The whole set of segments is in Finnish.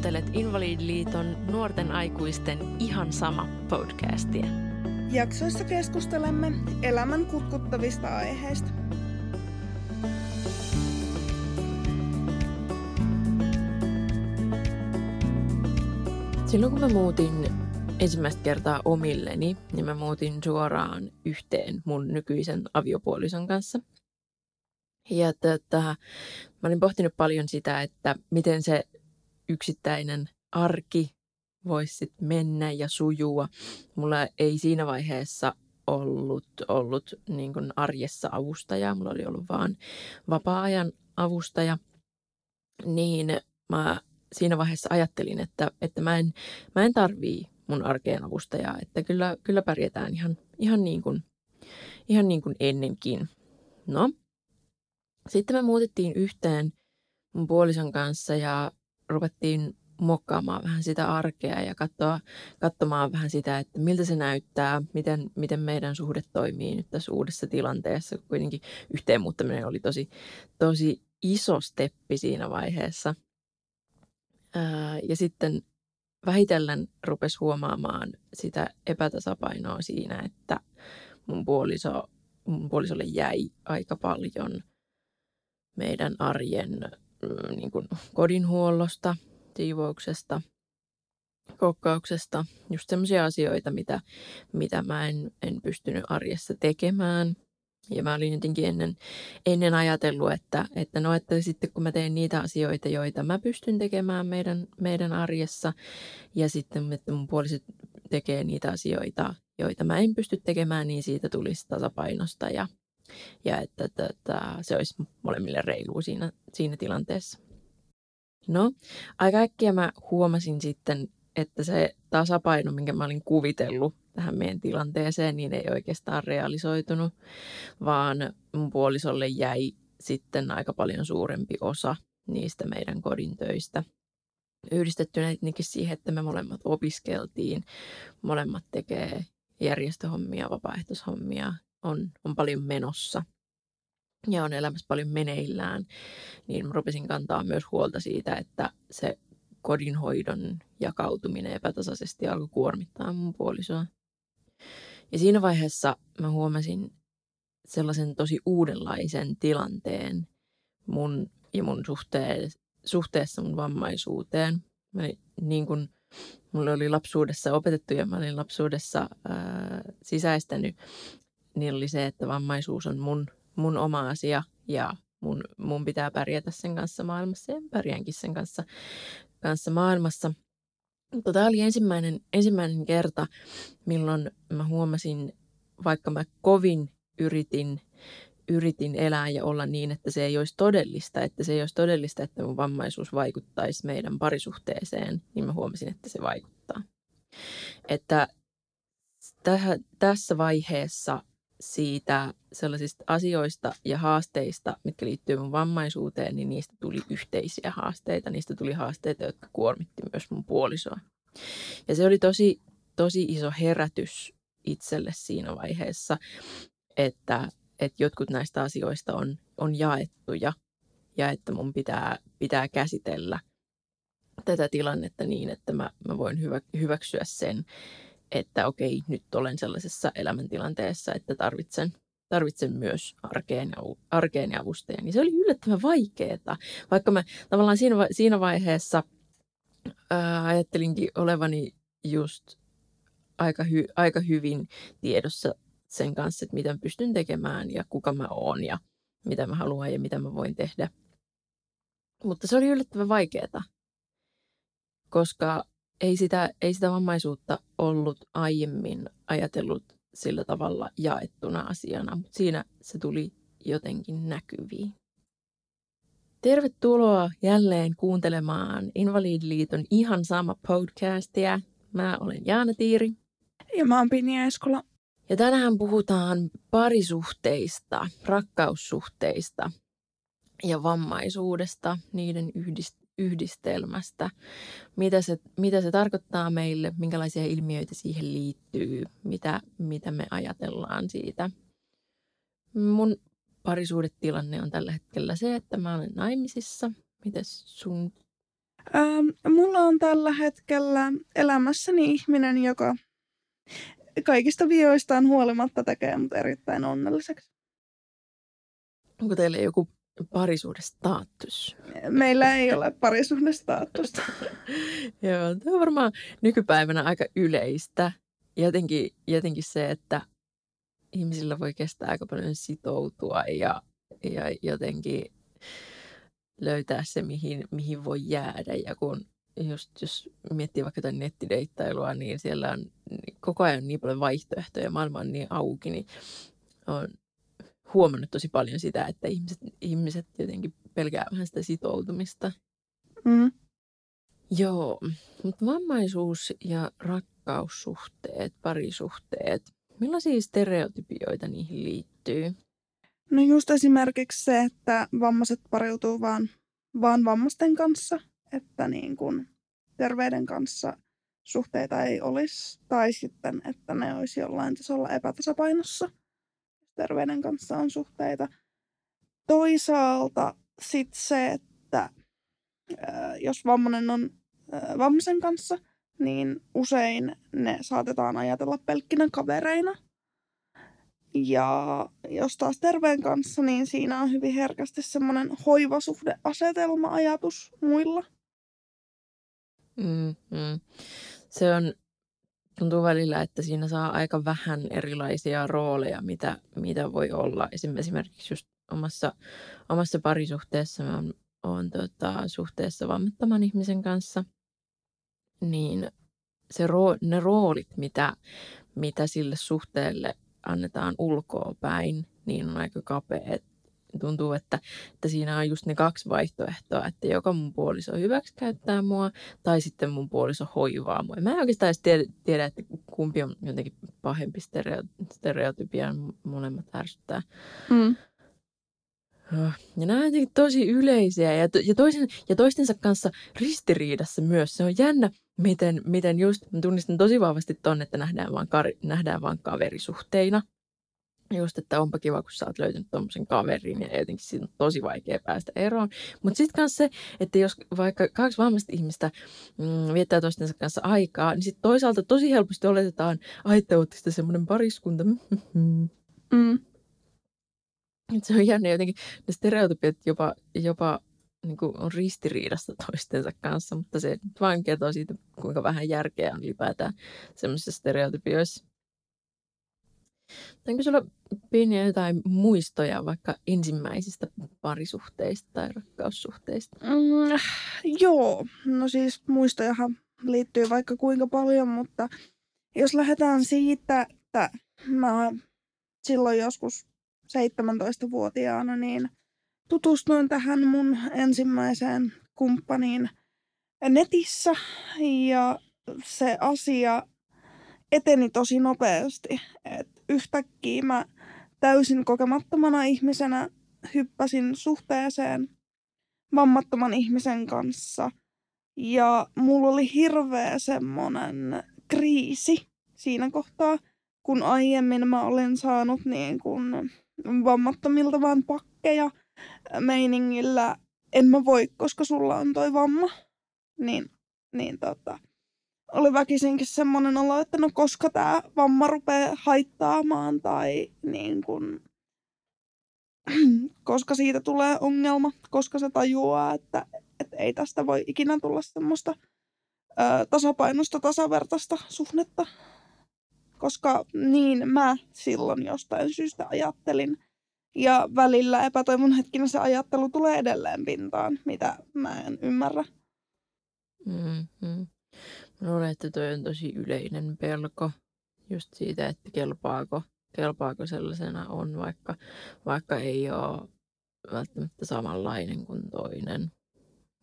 Kuuntelet Invalidiliiton nuorten aikuisten ihan sama podcastia. Jaksoissa keskustelemme elämän kutkuttavista aiheista. Silloin kun mä muutin ensimmäistä kertaa omilleni, niin mä muutin suoraan yhteen mun nykyisen aviopuolison kanssa. Ja tota, mä olin pohtinut paljon sitä, että miten se yksittäinen arki voisi sit mennä ja sujua. Mulla ei siinä vaiheessa ollut, ollut niin kuin arjessa avustajaa, mulla oli ollut vaan vapaa-ajan avustaja. Niin mä siinä vaiheessa ajattelin, että, että mä en, mä en tarvii mun arkeen avustajaa, että kyllä, kyllä pärjätään ihan, ihan, niin kuin, ihan niin kuin ennenkin. No, sitten me muutettiin yhteen mun puolison kanssa ja ruvettiin mokkaamaan vähän sitä arkea ja katsoa, katsomaan vähän sitä, että miltä se näyttää, miten, miten meidän suhde toimii nyt tässä uudessa tilanteessa. Kuitenkin yhteen muuttaminen oli tosi, tosi iso steppi siinä vaiheessa. Ja sitten vähitellen rupesi huomaamaan sitä epätasapainoa siinä, että mun, puoliso, mun puolisolle jäi aika paljon meidän arjen niin kuin kodinhuollosta, siivouksesta, kokkauksesta, just sellaisia asioita, mitä, mitä mä en, en pystynyt arjessa tekemään. Ja mä olin jotenkin ennen, ennen ajatellut, että, että no, että sitten kun mä teen niitä asioita, joita mä pystyn tekemään meidän, meidän arjessa, ja sitten että mun puoliset tekee niitä asioita, joita mä en pysty tekemään, niin siitä tulisi tasapainosta ja, ja että, että se olisi molemmille reilu siinä, siinä tilanteessa. No, aika äkkiä mä huomasin sitten, että se tasapaino, minkä mä olin kuvitellut tähän meidän tilanteeseen, niin ei oikeastaan realisoitunut, vaan mun puolisolle jäi sitten aika paljon suurempi osa niistä meidän kodin töistä. Yhdistettynä siihen, että me molemmat opiskeltiin, molemmat tekee järjestöhommia, vapaaehtoishommia, on, on paljon menossa ja on elämässä paljon meneillään, niin mä rupesin kantaa myös huolta siitä, että se kodinhoidon jakautuminen epätasaisesti alkoi kuormittaa mun puolisoa. Ja siinä vaiheessa mä huomasin sellaisen tosi uudenlaisen tilanteen mun ja mun suhteen, suhteessa mun vammaisuuteen. Mä, niin kun mulle oli lapsuudessa opetettu ja mä olin lapsuudessa ää, sisäistänyt, niin oli se, että vammaisuus on mun, mun oma asia ja mun, mun pitää pärjätä sen kanssa maailmassa ja pärjäänkin sen kanssa, kanssa maailmassa. Tämä oli ensimmäinen, ensimmäinen kerta, milloin mä huomasin, vaikka mä kovin yritin, yritin elää ja olla niin, että se ei olisi todellista, että se ei olisi todellista, että mun vammaisuus vaikuttaisi meidän parisuhteeseen, niin mä huomasin, että se vaikuttaa. Että täh, tässä vaiheessa siitä sellaisista asioista ja haasteista, mitkä liittyy mun vammaisuuteen, niin niistä tuli yhteisiä haasteita. Niistä tuli haasteita, jotka kuormitti myös mun puolisoa. Ja se oli tosi, tosi iso herätys itselle siinä vaiheessa, että, että jotkut näistä asioista on, on jaettuja ja että mun pitää, pitää käsitellä tätä tilannetta niin, että mä, mä voin hyvä, hyväksyä sen, että okei, nyt olen sellaisessa elämäntilanteessa, että tarvitsen, tarvitsen myös arkeen, arkeen ja avustajan. Niin se oli yllättävän vaikeaa, vaikka mä tavallaan siinä, siinä vaiheessa ää, ajattelinkin olevani just aika, hy, aika hyvin tiedossa sen kanssa, että mitä pystyn tekemään ja kuka mä oon ja mitä mä haluan ja mitä mä voin tehdä. Mutta se oli yllättävän vaikeaa, koska ei sitä, ei sitä vammaisuutta ollut aiemmin ajatellut sillä tavalla jaettuna asiana, mutta siinä se tuli jotenkin näkyviin. Tervetuloa jälleen kuuntelemaan Invalidiliiton ihan sama podcastia. Mä olen Jaana Tiiri. Ja mä oon Pinja Eskola. Ja tänään puhutaan parisuhteista, rakkaussuhteista ja vammaisuudesta, niiden yhdist- yhdistelmästä, mitä se, mitä se tarkoittaa meille, minkälaisia ilmiöitä siihen liittyy, mitä, mitä me ajatellaan siitä. Mun parisuudetilanne on tällä hetkellä se, että mä olen naimisissa. Mites sun? Ähm, mulla on tällä hetkellä elämässäni ihminen, joka kaikista vioistaan huolimatta tekee mut erittäin onnelliseksi. Onko teillä joku parisuhdestatus? Meillä ei ole parisuhdestatusta. Joo, tämä on varmaan nykypäivänä aika yleistä. Jotenkin, jotenkin se, että ihmisillä voi kestää aika paljon sitoutua ja, ja jotenkin löytää se, mihin, mihin voi jäädä. Ja kun just jos miettii vaikka jotain nettideittailua, niin siellä on koko ajan niin paljon vaihtoehtoja, maailma on niin auki, niin on huomannut tosi paljon sitä, että ihmiset, ihmiset jotenkin pelkää vähän sitä sitoutumista. Mm. Joo, mutta vammaisuus ja rakkaussuhteet, parisuhteet, millaisia stereotypioita niihin liittyy? No just esimerkiksi se, että vammaiset pariutuu vaan, vaan vammaisten kanssa, että niin kuin terveyden kanssa suhteita ei olisi, tai sitten, että ne olisi jollain tasolla epätasapainossa, terveyden kanssa on suhteita. Toisaalta sitten se, että jos vammainen on vammaisen kanssa, niin usein ne saatetaan ajatella pelkkinä kavereina – ja jos taas terveen kanssa, niin siinä on hyvin herkästi semmoinen hoivasuhdeasetelma-ajatus muilla. Mm, mm. Se on, tuntuu välillä, että siinä saa aika vähän erilaisia rooleja, mitä, mitä voi olla. Esimerkiksi just omassa, omassa parisuhteessa mä oon, tota, suhteessa vammattoman ihmisen kanssa, niin se roo, ne roolit, mitä, mitä sille suhteelle annetaan ulkoa päin, niin on aika kapea. Tuntuu, että, että siinä on just ne kaksi vaihtoehtoa, että joko mun puoliso hyväksi käyttää mua, tai sitten mun puoliso hoivaa mua. Mä en oikeastaan edes tiedä, tiedä että kumpi on jotenkin pahempi stereo, stereotypia, molemmat ärsyttää. Mm. Ja nämä on jotenkin tosi yleisiä ja, to, ja, toisen, ja toistensa kanssa ristiriidassa myös. Se on jännä, miten, miten just, mä tunnistan tosi vahvasti ton, että nähdään vaan, kar, nähdään vaan kaverisuhteina. Just, että onpa kiva, kun sä oot löytänyt tommosen kaverin ja jotenkin siitä on tosi vaikea päästä eroon. Mutta sitten myös se, että jos vaikka kaksi vammasta ihmistä mm, viettää toistensa kanssa aikaa, niin sitten toisaalta tosi helposti oletetaan, että ootte semmoinen pariskunta. Mm. Se on jännä jotenkin, ne stereotypiat jopa, jopa niin kuin on ristiriidassa toistensa kanssa, mutta se vain kertoo siitä, kuinka vähän järkeä on ylipäätään semmoisissa stereotypioissa. Onko sulla pieniä jotain muistoja vaikka ensimmäisistä parisuhteista tai rakkaussuhteista? Mm, joo, no siis muistojahan liittyy vaikka kuinka paljon, mutta jos lähdetään siitä, että mä silloin joskus 17-vuotiaana, niin tutustuin tähän mun ensimmäiseen kumppaniin netissä ja se asia eteni tosi nopeasti. Et yhtäkkiä mä täysin kokemattomana ihmisenä hyppäsin suhteeseen vammattoman ihmisen kanssa. Ja mulla oli hirveä semmonen kriisi siinä kohtaa, kun aiemmin mä olin saanut niin kun vammattomilta vaan pakkeja meiningillä. En mä voi, koska sulla on toi vamma. Niin, niin tota, oli väkisinkin semmoinen olo, että no koska tämä vamma rupeaa haittaamaan tai niin kun, koska siitä tulee ongelma, koska se tajuaa, että, että ei tästä voi ikinä tulla semmoista ö, tasapainosta, tasavertaista suhdetta koska niin mä silloin jostain syystä ajattelin. Ja välillä epätoivon hetkinä se ajattelu tulee edelleen pintaan, mitä mä en ymmärrä. Mm-hmm. Mä luulen, että toi on tosi yleinen pelko just siitä, että kelpaako, kelpaako sellaisena on, vaikka, vaikka ei ole välttämättä samanlainen kuin toinen.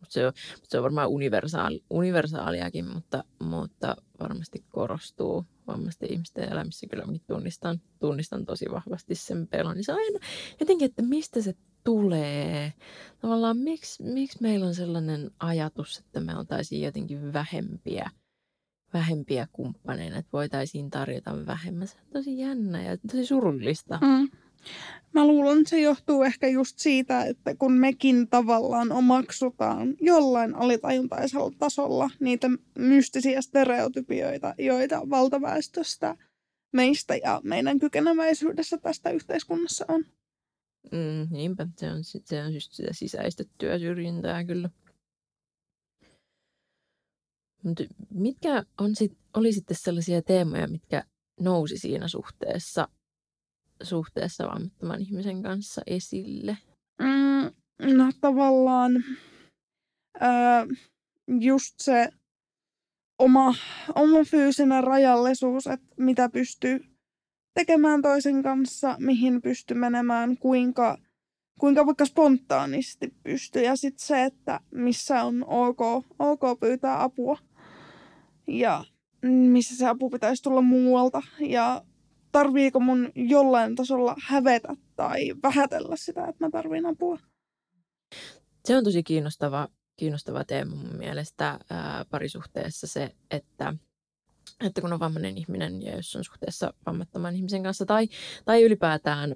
Se on, se on varmaan universaali, universaaliakin, mutta, mutta varmasti korostuu vammaisten ihmisten elämissä. Kyllä minä tunnistan, tunnistan tosi vahvasti sen pelon. Niin se on aina jotenkin, että mistä se tulee. Tavallaan miksi, miksi meillä on sellainen ajatus, että me oltaisiin jotenkin vähempiä, vähempiä kumppaneina, että voitaisiin tarjota vähemmän. Se on tosi jännä ja tosi surullista. Mm. Mä luulen, että se johtuu ehkä just siitä, että kun mekin tavallaan omaksutaan jollain alitajuntaisella tasolla niitä mystisiä stereotypioita, joita valtaväestöstä meistä ja meidän kykeneväisyydessä tästä yhteiskunnassa on. Mm, niinpä, se on, se on just sitä sisäistettyä syrjintää kyllä. Mut mitkä on sit, oli sitten sellaisia teemoja, mitkä nousi siinä suhteessa, suhteessa vammattoman ihmisen kanssa esille? Mm, no tavallaan öö, just se oma, oma fyysinen rajallisuus, että mitä pystyy tekemään toisen kanssa, mihin pystyy menemään, kuinka, kuinka vaikka spontaanisti pystyy. Ja sitten se, että missä on ok, ok pyytää apua ja missä se apu pitäisi tulla muualta ja tarviiko mun jollain tasolla hävetä tai vähätellä sitä, että mä tarvin apua. Se on tosi kiinnostava, kiinnostava teema mun mielestä ää, parisuhteessa se, että, että kun on vammainen ihminen ja jos on suhteessa vammattoman ihmisen kanssa tai, tai ylipäätään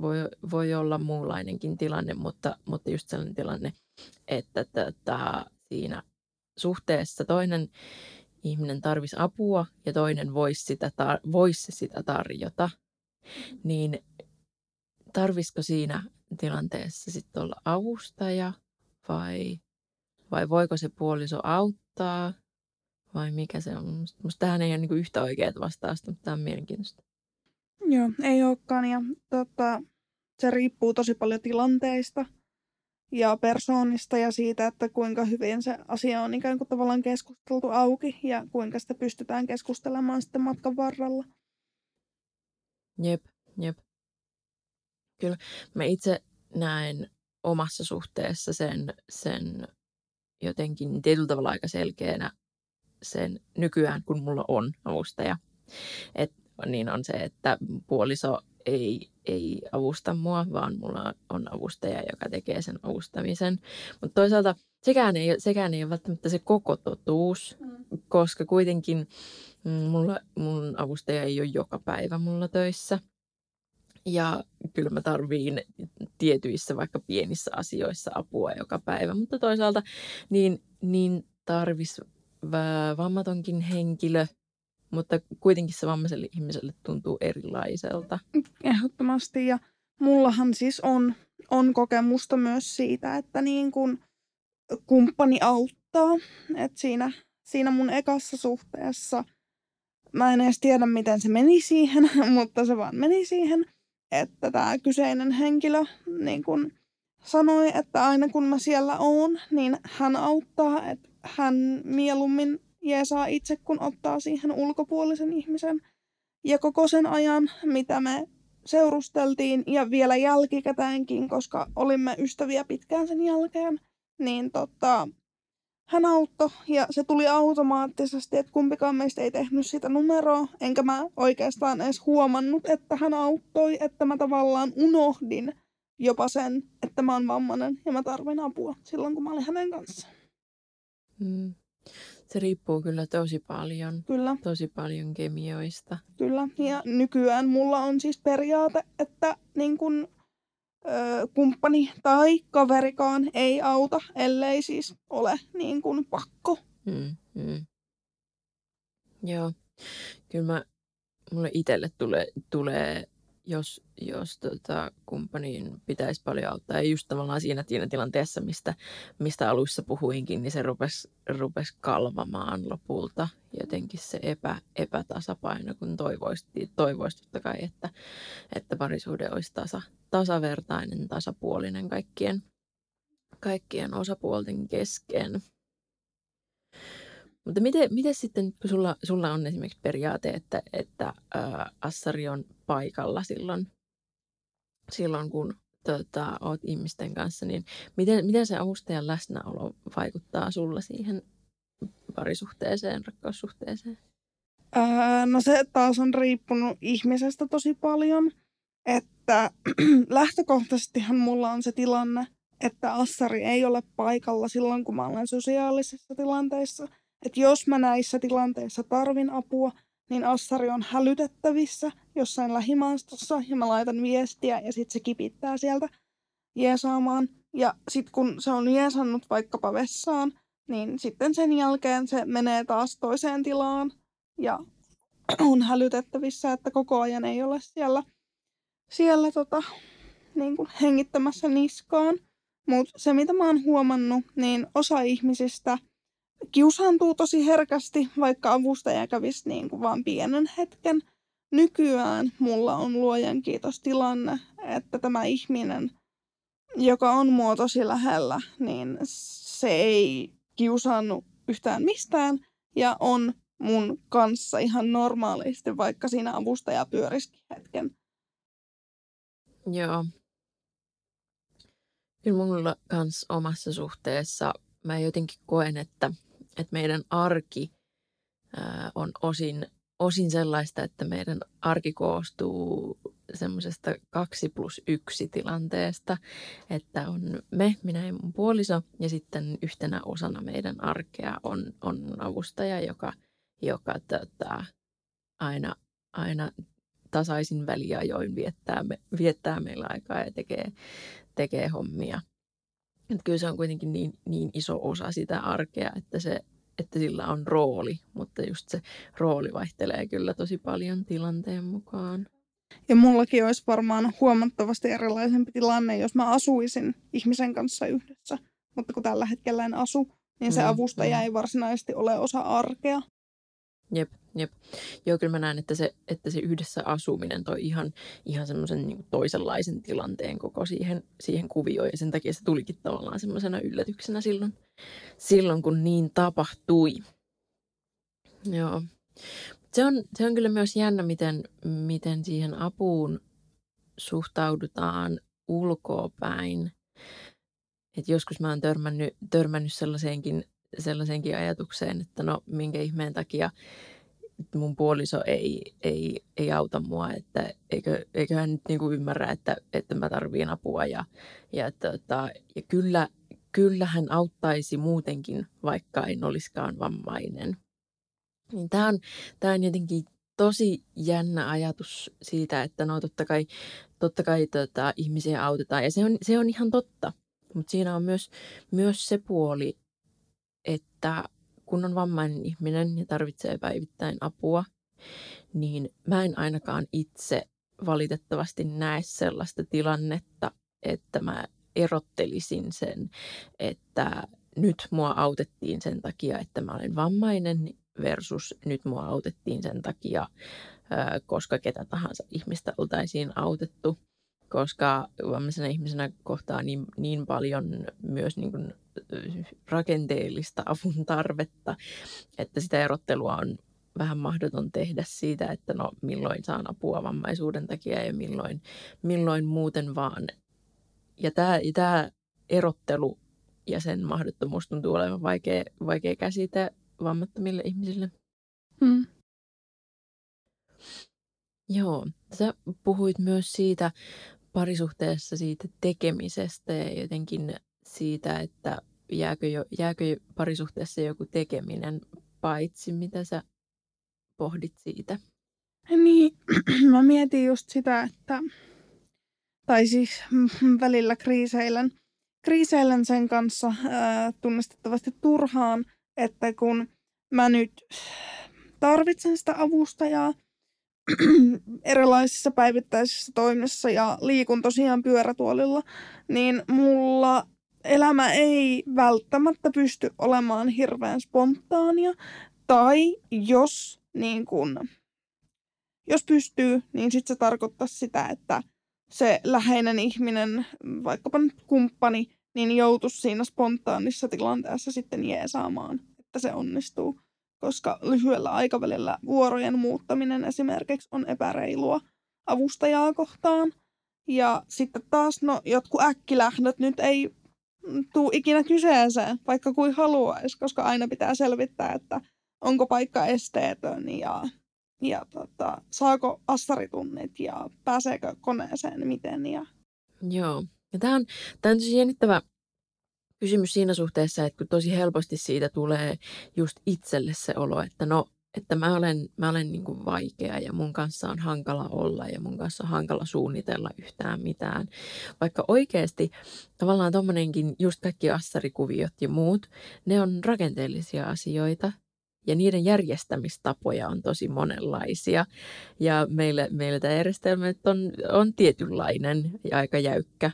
voi, voi olla muunlainenkin tilanne, mutta, mutta just sellainen tilanne, että tätä, siinä suhteessa toinen ihminen tarvisi apua ja toinen voisi sitä, tar- voisi sitä tarjota, niin tarvisiko siinä tilanteessa sitten olla avustaja vai, vai voiko se puoliso auttaa vai mikä se on? Musta tähän ei ole niinku yhtä oikeaa vastausta, mutta tämä on mielenkiintoista. Joo, ei olekaan. Ja tota, se riippuu tosi paljon tilanteista ja persoonista ja siitä, että kuinka hyvin se asia on ikään kuin tavallaan keskusteltu auki ja kuinka sitä pystytään keskustelemaan sitten matkan varrella. Jep, jep. Kyllä. Mä itse näen omassa suhteessa sen, sen jotenkin tietyllä tavalla aika selkeänä sen nykyään, kun mulla on avustaja. Et, niin on se, että puoliso ei, ei avusta mua, vaan mulla on avustaja, joka tekee sen avustamisen. Mutta toisaalta sekään ei, sekään ei ole välttämättä se koko totuus, mm. koska kuitenkin mm, mulla, mun avustaja ei ole joka päivä mulla töissä. Ja kyllä mä tarviin tietyissä vaikka pienissä asioissa apua joka päivä, mutta toisaalta niin, niin tarvis vammatonkin henkilö – mutta kuitenkin se vammaiselle ihmiselle tuntuu erilaiselta. Ehdottomasti ja mullahan siis on, on kokemusta myös siitä, että niin kun kumppani auttaa. että siinä, siinä mun ekassa suhteessa mä en edes tiedä, miten se meni siihen, mutta se vaan meni siihen, että tämä kyseinen henkilö niin kun sanoi, että aina kun mä siellä oon, niin hän auttaa, että hän mieluummin jeesaa itse, kun ottaa siihen ulkopuolisen ihmisen. Ja koko sen ajan, mitä me seurusteltiin ja vielä jälkikäteenkin, koska olimme ystäviä pitkään sen jälkeen, niin tota, hän auttoi ja se tuli automaattisesti, että kumpikaan meistä ei tehnyt sitä numeroa, enkä mä oikeastaan edes huomannut, että hän auttoi, että mä tavallaan unohdin jopa sen, että mä oon vammainen ja mä tarvin apua silloin, kun mä olin hänen kanssaan. Mm. Se riippuu kyllä tosi paljon. Kyllä. Tosi paljon kemioista. Kyllä. Ja nykyään mulla on siis periaate, että niin kun, ö, kumppani tai kaverikaan ei auta, ellei siis ole niin kun pakko. Mm, mm. Joo. Kyllä mä, mulle itselle tulee, tulee jos, jos tota, kumppaniin pitäisi paljon auttaa. Ja just tavallaan siinä, siinä tilanteessa, mistä, mistä alussa puhuinkin, niin se rupesi, rupesi kalvamaan lopulta jotenkin se epä, epätasapaino, kun toivoisi, toivoisi totta kai, että, että parisuhde olisi tasa, tasavertainen, tasapuolinen kaikkien, kaikkien osapuolten kesken. Mutta miten, miten sitten, sulla, sulla on esimerkiksi periaate, että, että ää, assari on paikalla silloin, silloin kun tota, oot ihmisten kanssa, niin miten, miten se avustajan läsnäolo vaikuttaa sulla siihen parisuhteeseen, rakkaussuhteeseen? Öö, no se taas on riippunut ihmisestä tosi paljon, että lähtökohtaisestihan mulla on se tilanne, että assari ei ole paikalla silloin, kun mä olen sosiaalisissa tilanteissa – että jos mä näissä tilanteissa tarvin apua, niin Assari on hälytettävissä jossain lähimaastossa ja mä laitan viestiä ja sitten se kipittää sieltä jeesaamaan. Ja sitten kun se on jeesannut vaikkapa vessaan, niin sitten sen jälkeen se menee taas toiseen tilaan ja on hälytettävissä, että koko ajan ei ole siellä, siellä tota, niin kuin hengittämässä niskaan. Mutta se, mitä mä oon huomannut, niin osa ihmisistä kiusaantuu tosi herkästi, vaikka avustaja kävisi niin kuin vaan pienen hetken. Nykyään mulla on luojan kiitos tilanne, että tämä ihminen, joka on mua tosi lähellä, niin se ei kiusannut yhtään mistään ja on mun kanssa ihan normaalisti, vaikka siinä avustaja pyörisikin hetken. Joo. Kyllä mulla kans omassa suhteessa mä jotenkin koen, että, että meidän arki on osin, osin sellaista, että meidän arki koostuu semmoisesta kaksi plus yksi tilanteesta, että on me, minä ja mun puoliso, ja sitten yhtenä osana meidän arkea on, on avustaja, joka, joka tota, aina, aina tasaisin väliajoin viettää, viettää meillä aikaa ja tekee, tekee hommia. Et kyllä se on kuitenkin niin, niin iso osa sitä arkea, että, se, että sillä on rooli, mutta just se rooli vaihtelee kyllä tosi paljon tilanteen mukaan. Ja mullakin olisi varmaan huomattavasti erilaisempi tilanne, jos mä asuisin ihmisen kanssa yhdessä. Mutta kun tällä hetkellä en asu, niin se mm, avustaja mm. ei varsinaisesti ole osa arkea. Jep, jep. Joo, kyllä mä näen, että se, että se yhdessä asuminen toi ihan, ihan semmoisen niin toisenlaisen tilanteen koko siihen, siihen kuvioon. Ja sen takia se tulikin tavallaan semmoisena yllätyksenä silloin, silloin, kun niin tapahtui. Joo. Se on, se on kyllä myös jännä, miten, miten siihen apuun suhtaudutaan ulkoapäin. Et joskus mä oon törmännyt, törmännyt sellaiseenkin, sellaiseenkin ajatukseen, että no minkä ihmeen takia mun puoliso ei, ei, ei auta mua, että eikö, eikö hän nyt niinku ymmärrä, että, että mä tarviin apua. Ja, ja, tota, ja kyllä, kyllä hän auttaisi muutenkin, vaikka en olisikaan vammainen. Niin tämä on, tää on jotenkin tosi jännä ajatus siitä, että no totta kai, totta kai tota, ihmisiä autetaan. Ja se on, se on ihan totta. Mutta siinä on myös, myös se puoli, että kun on vammainen ihminen ja tarvitsee päivittäin apua, niin mä en ainakaan itse valitettavasti näe sellaista tilannetta, että mä erottelisin sen, että nyt mua autettiin sen takia, että mä olen vammainen versus nyt mua autettiin sen takia, koska ketä tahansa ihmistä oltaisiin autettu, koska vammaisena ihmisenä kohtaa niin, niin paljon myös niin kuin rakenteellista avun tarvetta, että sitä erottelua on vähän mahdoton tehdä siitä, että no milloin saan apua vammaisuuden takia ja milloin, milloin muuten vaan. Ja tämä, ja tämä erottelu ja sen mahdottomuus tuntuu olevan vaikea, vaikea käsite vammattomille ihmisille. Hmm. Joo, sä puhuit myös siitä parisuhteessa siitä tekemisestä ja jotenkin siitä, että jääkö, jo, jääkö parisuhteessa joku tekeminen paitsi, mitä sä pohdit siitä? Niin, mä mietin just sitä, että tai siis välillä kriiseilen, kriiseilen sen kanssa ää, tunnistettavasti turhaan, että kun mä nyt tarvitsen sitä avustajaa erilaisissa päivittäisissä toimissa ja liikun tosiaan pyörätuolilla, niin mulla elämä ei välttämättä pysty olemaan hirveän spontaania. Tai jos, niin kun, jos pystyy, niin sitten se tarkoittaa sitä, että se läheinen ihminen, vaikkapa nyt kumppani, niin joutuisi siinä spontaanissa tilanteessa sitten jeesaamaan, että se onnistuu. Koska lyhyellä aikavälillä vuorojen muuttaminen esimerkiksi on epäreilua avustajaa kohtaan. Ja sitten taas, no jotkut äkkilähdöt nyt ei tuu ikinä kyseeseen, vaikka kuin haluaisi, koska aina pitää selvittää, että onko paikka esteetön ja, ja tota, saako assaritunnit ja pääseekö koneeseen miten. Ja... Joo, ja tämä on, tämä on jännittävä kysymys siinä suhteessa, että kun tosi helposti siitä tulee just itselle se olo, että no että mä olen, mä olen niin kuin vaikea ja mun kanssa on hankala olla ja mun kanssa on hankala suunnitella yhtään mitään. Vaikka oikeasti tavallaan tommonenkin just kaikki assarikuviot ja muut, ne on rakenteellisia asioita ja niiden järjestämistapoja on tosi monenlaisia. Ja meillä, meillä tämä järjestelmä on, on tietynlainen ja aika jäykkä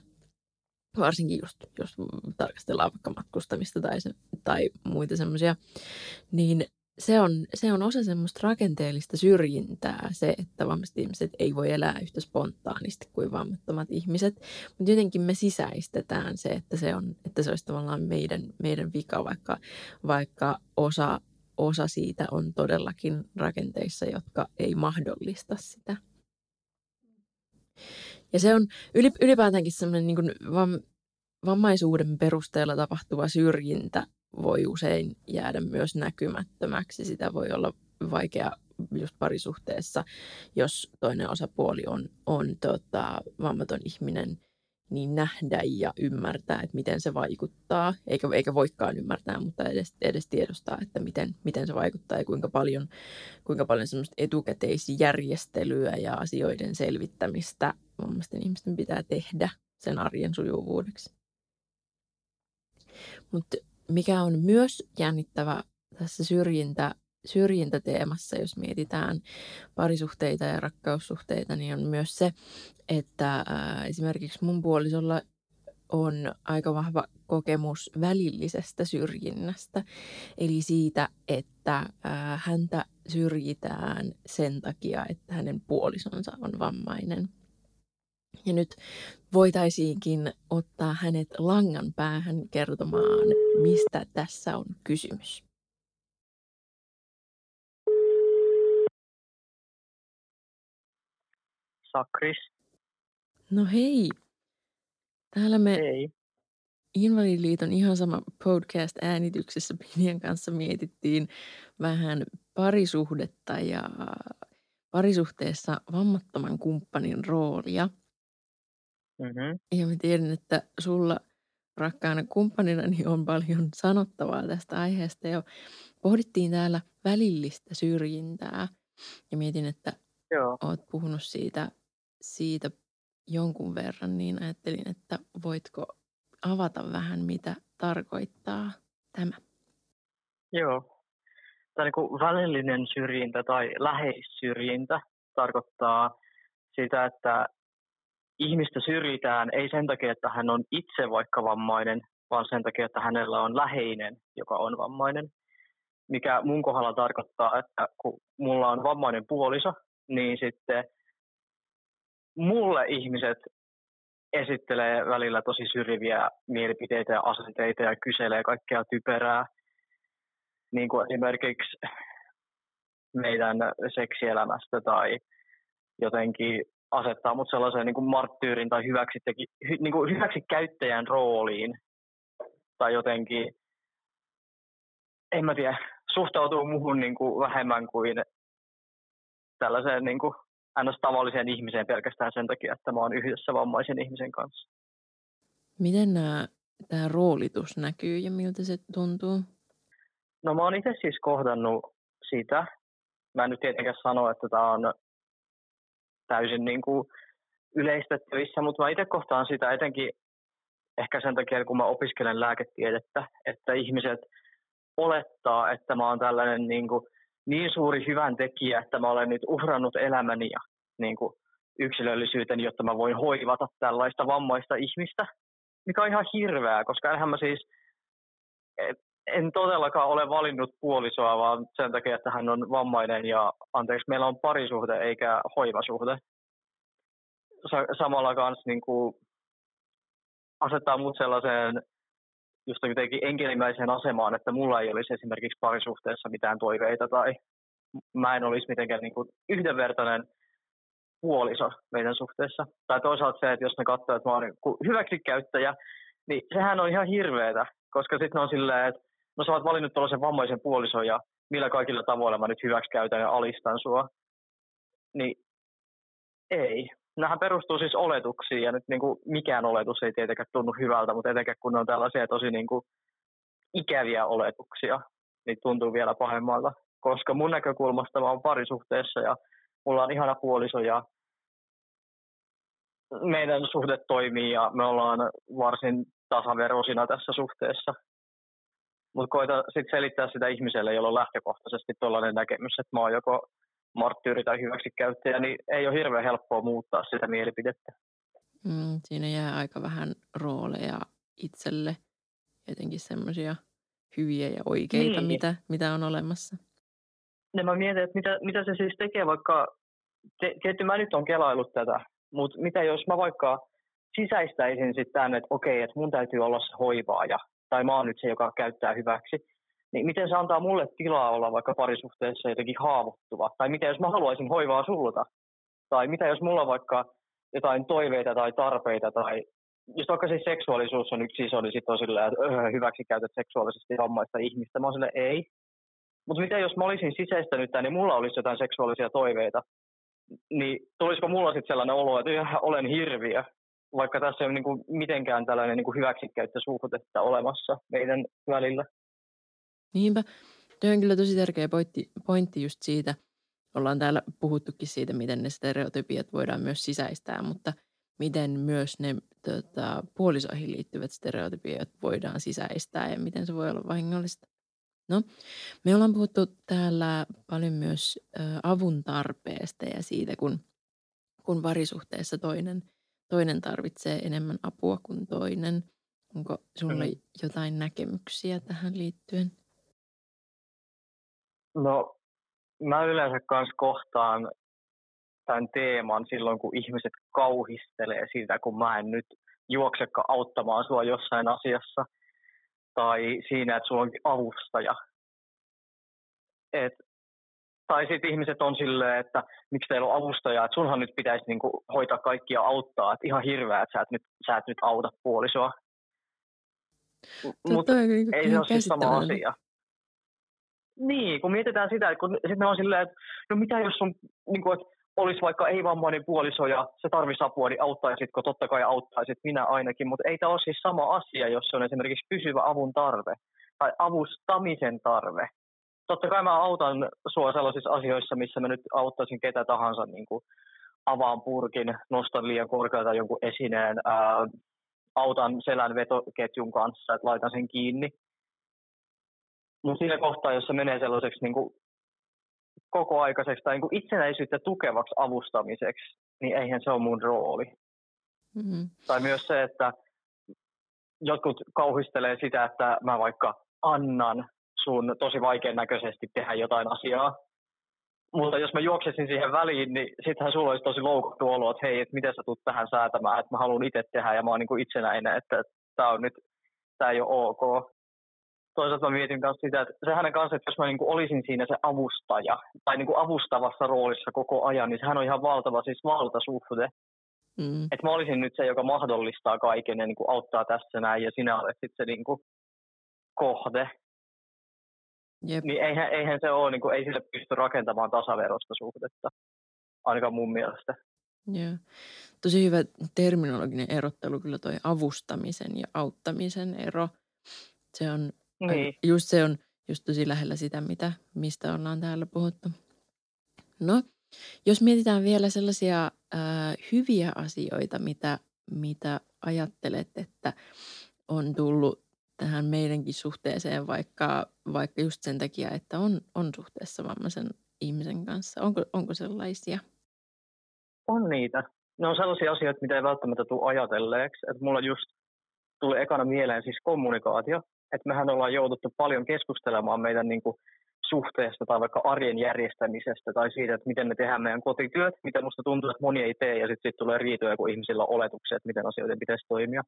varsinkin just, jos tarkastellaan vaikka matkustamista tai, se, tai muita semmoisia, niin se on, se on osa semmoista rakenteellista syrjintää, se, että vammaiset ihmiset ei voi elää yhtä spontaanisti kuin vammattomat ihmiset. Mutta jotenkin me sisäistetään se, että se, on, että se olisi tavallaan meidän, meidän vika, vaikka, vaikka osa, osa siitä on todellakin rakenteissa, jotka ei mahdollista sitä. Ja se on ylipäätäänkin semmoinen niin kuin vam, vammaisuuden perusteella tapahtuva syrjintä voi usein jäädä myös näkymättömäksi. Sitä voi olla vaikea just parisuhteessa, jos toinen osapuoli on, on tota, vammaton ihminen, niin nähdä ja ymmärtää, että miten se vaikuttaa, eikä, eikä voikaan ymmärtää, mutta edes, edes tiedostaa, että miten, miten se vaikuttaa ja kuinka paljon, kuinka paljon semmoista etukäteisjärjestelyä ja asioiden selvittämistä vammaisten ihmisten pitää tehdä sen arjen sujuvuudeksi. Mutta mikä on myös jännittävä tässä syrjintä, syrjintäteemassa, jos mietitään parisuhteita ja rakkaussuhteita, niin on myös se, että esimerkiksi mun puolisolla on aika vahva kokemus välillisestä syrjinnästä. Eli siitä, että häntä syrjitään sen takia, että hänen puolisonsa on vammainen. Ja nyt voitaisiinkin ottaa hänet langan päähän kertomaan, mistä tässä on kysymys. Sakris. No hei. Täällä me Hei. Invalidiliiton ihan sama podcast-äänityksessä Pinjan kanssa mietittiin vähän parisuhdetta ja parisuhteessa vammattoman kumppanin roolia – Mm-hmm. Ja mä tiedän, että sulla rakkaana kumppanina niin on paljon sanottavaa tästä aiheesta. Ja pohdittiin täällä välillistä syrjintää. Ja mietin, että Joo. oot puhunut siitä, siitä jonkun verran, niin ajattelin, että voitko avata vähän, mitä tarkoittaa tämä? Joo. Tämä niin välillinen syrjintä tai läheissyrjintä tarkoittaa sitä, että ihmistä syrjitään ei sen takia, että hän on itse vaikka vammainen, vaan sen takia, että hänellä on läheinen, joka on vammainen. Mikä mun kohdalla tarkoittaa, että kun mulla on vammainen puoliso, niin sitten mulle ihmiset esittelee välillä tosi syrjiviä mielipiteitä ja asenteita ja kyselee kaikkea typerää. Niin kuin esimerkiksi meidän seksielämästä tai jotenkin asettaa mut sellaiseen niin kuin marttyyrin tai hyväksi, hy, niin kuin hyväksi käyttäjän rooliin tai jotenkin, en mä tiedä, suhtautuu muuhun niin kuin vähemmän kuin tällaiseen niin kuin ns. tavalliseen ihmiseen pelkästään sen takia, että mä oon yhdessä vammaisen ihmisen kanssa. Miten nämä, tämä roolitus näkyy ja miltä se tuntuu? No mä oon itse siis kohdannut sitä. Mä en nyt tietenkään sano, että tämä on täysin niin kuin yleistettävissä, mutta mä itse kohtaan sitä etenkin ehkä sen takia, kun mä opiskelen lääketiedettä, että ihmiset olettaa, että mä oon tällainen niin, kuin, niin suuri hyvän tekijä, että mä olen nyt uhrannut elämäni ja niin kuin, yksilöllisyyteni, jotta mä voin hoivata tällaista vammaista ihmistä, mikä on ihan hirveää, koska enhän mä siis, en todellakaan ole valinnut puolisoa, vaan sen takia, että hän on vammainen ja anteeksi, meillä on parisuhde eikä hoivasuhde. Samalla kanssa niin kuin, asettaa mut sellaiseen just jotenkin enkelimäiseen asemaan, että mulla ei olisi esimerkiksi parisuhteessa mitään toiveita tai mä en olisi mitenkään niin kuin yhdenvertainen puoliso meidän suhteessa. Tai toisaalta se, että jos ne katsoo, että mä oon niin hyväksikäyttäjä, niin sehän on ihan hirveetä, koska sitten on silleen, että no sä oot valinnut tuollaisen vammaisen puolison ja millä kaikilla tavoilla mä nyt hyväksikäytän ja alistan sua. Niin ei. Nämähän perustuu siis oletuksiin ja nyt niin kuin mikään oletus ei tietenkään tunnu hyvältä, mutta etenkin kun on tällaisia tosi niin kuin ikäviä oletuksia, niin tuntuu vielä pahemmalta. koska mun näkökulmasta mä oon parisuhteessa ja mulla on ihana puoliso ja meidän suhde toimii ja me ollaan varsin tasaveroisina tässä suhteessa. Mutta koita sitten selittää sitä ihmiselle, jolla on lähtökohtaisesti tuollainen näkemys, että mä oon joko marttyyri tai hyväksikäyttäjä, niin ei ole hirveän helppoa muuttaa sitä mielipidettä. Mm, siinä jää aika vähän rooleja itselle, jotenkin semmoisia hyviä ja oikeita, niin. mitä, mitä on olemassa. Ja mä mietin, että mitä, mitä se siis tekee, vaikka, te, tietty mä nyt on kelailut tätä, mutta mitä jos mä vaikka sisäistäisin sitten tänne, että okei, että mun täytyy olla se hoivaaja, tai mä oon nyt se, joka käyttää hyväksi, niin miten se antaa mulle tilaa olla vaikka parisuhteessa jotenkin haavoittuva? Tai mitä jos mä haluaisin hoivaa sulta? Tai mitä jos mulla on vaikka jotain toiveita tai tarpeita tai jos vaikka siis seksuaalisuus on yksi iso, niin sitten on silleen, että öö, hyväksi käytät seksuaalisesti vammaista ihmistä. Mä oon silleen, ei. Mutta mitä jos mä olisin sisäistänyt tämän, niin mulla olisi jotain seksuaalisia toiveita, niin tulisiko mulla sitten sellainen olo, että olen hirviö, vaikka tässä ei ole niinku mitenkään tällainen niinku hyväksikäyttösuhdetta olemassa meidän välillä. Niinpä. Tuo on kyllä tosi tärkeä pointti, pointti just siitä. Ollaan täällä puhuttukin siitä, miten ne stereotypiat voidaan myös sisäistää, mutta miten myös ne tota, puolisoihin liittyvät stereotypiat voidaan sisäistää ja miten se voi olla vahingollista. No, me ollaan puhuttu täällä paljon myös ö, avun tarpeesta ja siitä, kun, kun varisuhteessa toinen, toinen tarvitsee enemmän apua kuin toinen. Onko sinulla jotain näkemyksiä tähän liittyen? No, mä yleensä kanssa kohtaan tämän teeman silloin, kun ihmiset kauhistelee sitä, kun mä en nyt juoksekaan auttamaan sua jossain asiassa. Tai siinä, että sulla on avustaja. Et, tai sitten ihmiset on silleen, että miksi teillä on avustaja, että sunhan nyt pitäisi niinku hoitaa kaikkia auttaa. Että ihan hirveä, että sä et nyt, sä et nyt auta puolisoa. Mutta niinku ei se ole siis sama asia. Niin, kun mietitään sitä, että kun sitten on silleen, että no mitä jos on, niin kuin, että olisi vaikka ei-vammainen puoliso ja se tarvitsisi apua, niin auttaisitko? Totta kai auttaisit, minä ainakin, mutta ei tämä ole siis sama asia, jos se on esimerkiksi pysyvä avun tarve tai avustamisen tarve. Totta kai mä autan sua sellaisissa asioissa, missä mä nyt auttaisin ketä tahansa, niin kuin avaan purkin, nostan liian korkealta jonkun esineen, ää, autan selän vetoketjun kanssa, että laitan sen kiinni. Mutta siinä kohtaa, jos se menee sellaiseksi niin kuin kokoaikaiseksi tai niin kuin itsenäisyyttä tukevaksi avustamiseksi, niin eihän se ole mun rooli. Mm-hmm. Tai myös se, että jotkut kauhistelee sitä, että mä vaikka annan sun tosi vaikean näköisesti tehdä jotain asiaa. Mutta jos mä juoksesin siihen väliin, niin sittenhän sulla olisi tosi loukattu olo, että hei, että miten sä tulet tähän säätämään, että mä haluan itse tehdä ja mä oon niin kuin itsenäinen, että tämä on nyt, tämä ei ole ok toisaalta mä mietin myös sitä, että sehän on kanssa, että jos mä niin kuin olisin siinä se avustaja tai niin kuin avustavassa roolissa koko ajan, niin sehän on ihan valtava siis valtasuhde. Mm. Että mä olisin nyt se, joka mahdollistaa kaiken ja niin kuin auttaa tässä näin ja sinä olet sitten se niin kuin kohde. Jep. Niin eihän, eihän se ole, niin kuin, ei sille pysty rakentamaan tasaverosta suhdetta, ainakaan mun mielestä. Joo. Tosi hyvä terminologinen erottelu kyllä toi avustamisen ja auttamisen ero. Se on niin. Just se on just tosi lähellä sitä, mitä, mistä ollaan täällä puhuttu. No, jos mietitään vielä sellaisia äh, hyviä asioita, mitä, mitä ajattelet, että on tullut tähän meidänkin suhteeseen, vaikka, vaikka just sen takia, että on, on suhteessa vammaisen ihmisen kanssa. Onko, onko sellaisia? On niitä. Ne on sellaisia asioita, mitä ei välttämättä tule ajatelleeksi. Että mulla just tuli ekana mieleen siis kommunikaatio että mehän ollaan jouduttu paljon keskustelemaan meidän niin kuin, suhteesta tai vaikka arjen järjestämisestä tai siitä, että miten me tehdään meidän kotityöt, mitä musta tuntuu, että moni ei tee ja sitten sit tulee riitoja, kun ihmisillä on oletuksia, että miten asioiden pitäisi toimia.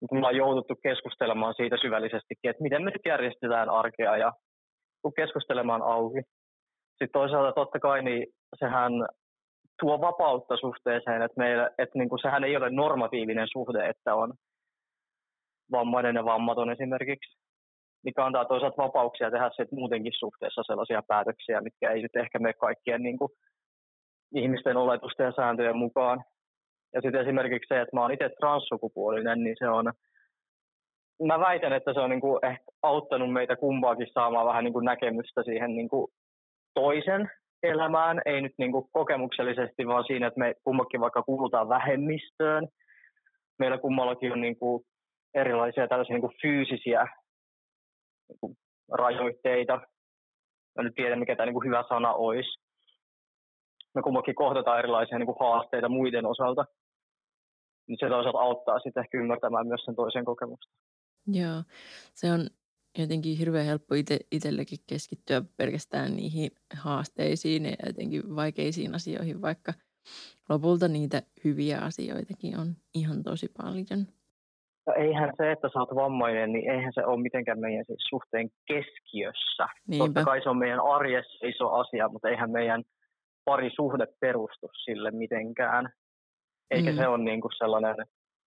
Mutta me ollaan jouduttu keskustelemaan siitä syvällisestikin, että miten me nyt järjestetään arkea ja kun keskustelemaan auki. Sitten toisaalta totta kai niin sehän tuo vapautta suhteeseen, että, meillä, että niin kuin sehän ei ole normatiivinen suhde, että on vammainen ja vammaton esimerkiksi, mikä antaa toisaalta vapauksia tehdä se muutenkin suhteessa sellaisia päätöksiä, mitkä ei nyt ehkä mene kaikkien niin kuin, ihmisten oletusten ja sääntöjen mukaan. Ja sitten esimerkiksi se, että mä oon itse transsukupuolinen, niin se on, mä väitän, että se on niin kuin ehkä auttanut meitä kumpaakin saamaan vähän niin kuin näkemystä siihen niin kuin toisen elämään, ei nyt niin kuin kokemuksellisesti, vaan siinä, että me kummakin vaikka kuulutaan vähemmistöön. Meillä kummallakin on niin kuin erilaisia tällaisia niin kuin fyysisiä niin kuin rajoitteita. Mä nyt tiedän, mikä tämä niin kuin hyvä sana olisi. Me kummakin kohdataan erilaisia niin kuin haasteita muiden osalta. Niin se toisaalta auttaa sitten ehkä ymmärtämään myös sen toisen kokemusta. Joo, se on jotenkin hirveän helppo itse, itsellekin keskittyä pelkästään niihin haasteisiin ja jotenkin vaikeisiin asioihin, vaikka lopulta niitä hyviä asioitakin on ihan tosi paljon. No eihän se, että sä oot vammainen, niin eihän se ole mitenkään meidän siis suhteen keskiössä. Niinpä. Totta kai se on meidän arjessa iso asia, mutta eihän meidän parisuhde perustu sille mitenkään. Eikä mm. se ole niin kuin sellainen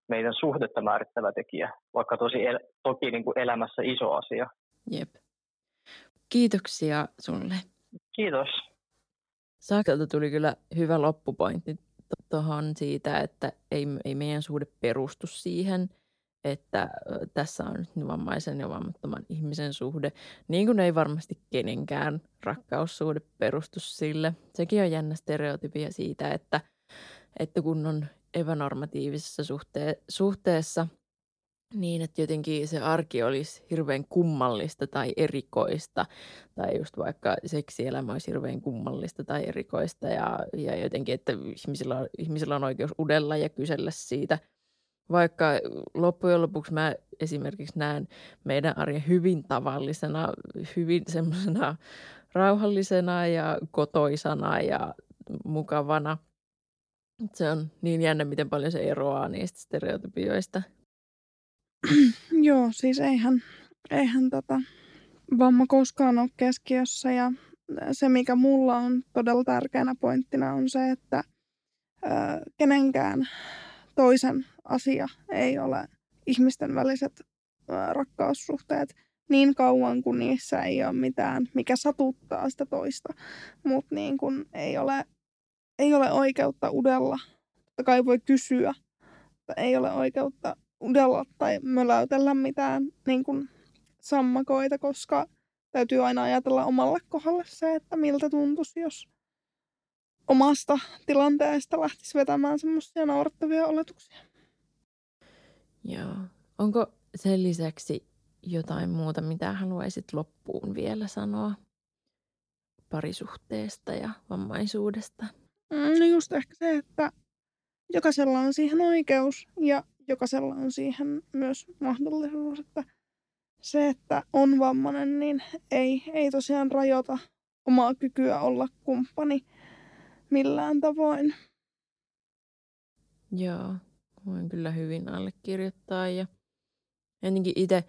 meidän suhdetta määrittävä tekijä, vaikka tosi el- toki niin kuin elämässä iso asia. Jep. Kiitoksia sulle. Kiitos. Saakelta tuli kyllä hyvä loppupointti tuohon siitä, että ei, ei meidän suhde perustu siihen, että tässä on nyt vammaisen ja vammattoman ihmisen suhde, niin kuin ei varmasti kenenkään rakkaussuhde perustu sille. Sekin on jännä stereotypia siitä, että, että kun on epänormatiivisessa suhte- suhteessa niin, että jotenkin se arki olisi hirveän kummallista tai erikoista. Tai just vaikka seksielämä olisi hirveän kummallista tai erikoista ja, ja jotenkin, että ihmisillä on, ihmisillä on oikeus udella ja kysellä siitä. Vaikka loppujen lopuksi mä esimerkiksi näen meidän arjen hyvin tavallisena, hyvin semmoisena rauhallisena ja kotoisana ja mukavana – se on niin jännä, miten paljon se eroaa niistä stereotypioista. Joo, siis eihän, eihän tota, vamma koskaan ole keskiössä ja se, mikä mulla on todella tärkeänä pointtina on se, että ö, kenenkään toisen asia ei ole ihmisten väliset rakkaussuhteet niin kauan, kun niissä ei ole mitään, mikä satuttaa sitä toista. Mutta niin kun ei ole ei ole oikeutta udella. Totta kai voi kysyä, mutta ei ole oikeutta udella tai möläytellä mitään niin kuin sammakoita, koska täytyy aina ajatella omalle kohdalle se, että miltä tuntuisi, jos omasta tilanteesta lähtisi vetämään semmoisia naurettavia oletuksia. Joo. Onko sen lisäksi jotain muuta, mitä haluaisit loppuun vielä sanoa parisuhteesta ja vammaisuudesta? Mm, no just ehkä se, että jokaisella on siihen oikeus ja jokaisella on siihen myös mahdollisuus, että se, että on vammainen, niin ei, ei tosiaan rajoita omaa kykyä olla kumppani millään tavoin. Joo, voin kyllä hyvin allekirjoittaa. Ja jotenkin itse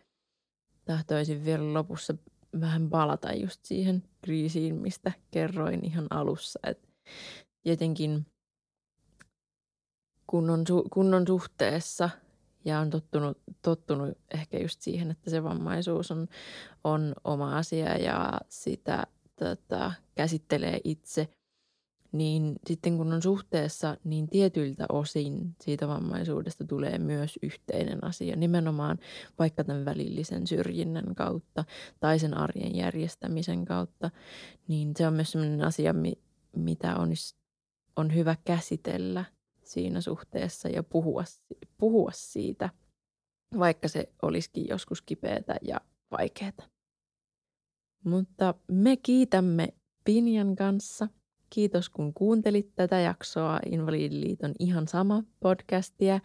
tahtoisin vielä lopussa vähän palata just siihen kriisiin, mistä kerroin ihan alussa, että jotenkin kun on, su, kun on suhteessa ja on tottunut, tottunut ehkä just siihen, että se vammaisuus on, on oma asia ja sitä tota, käsittelee itse, niin sitten kun on suhteessa, niin tietyiltä osin siitä vammaisuudesta tulee myös yhteinen asia, nimenomaan vaikka tämän välillisen syrjinnän kautta tai sen arjen järjestämisen kautta, niin se on myös sellainen asia, mitä on on hyvä käsitellä siinä suhteessa ja puhua, puhua siitä, vaikka se olisikin joskus kipeätä ja vaikeaa. Mutta me kiitämme Pinjan kanssa. Kiitos kun kuuntelit tätä jaksoa Invalidiliiton ihan sama podcastia.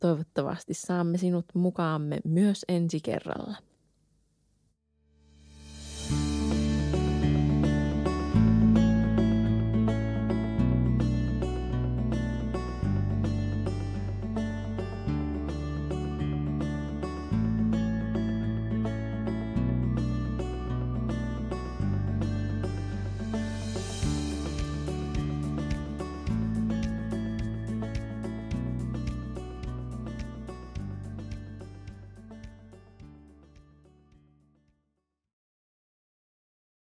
Toivottavasti saamme sinut mukaamme myös ensi kerralla.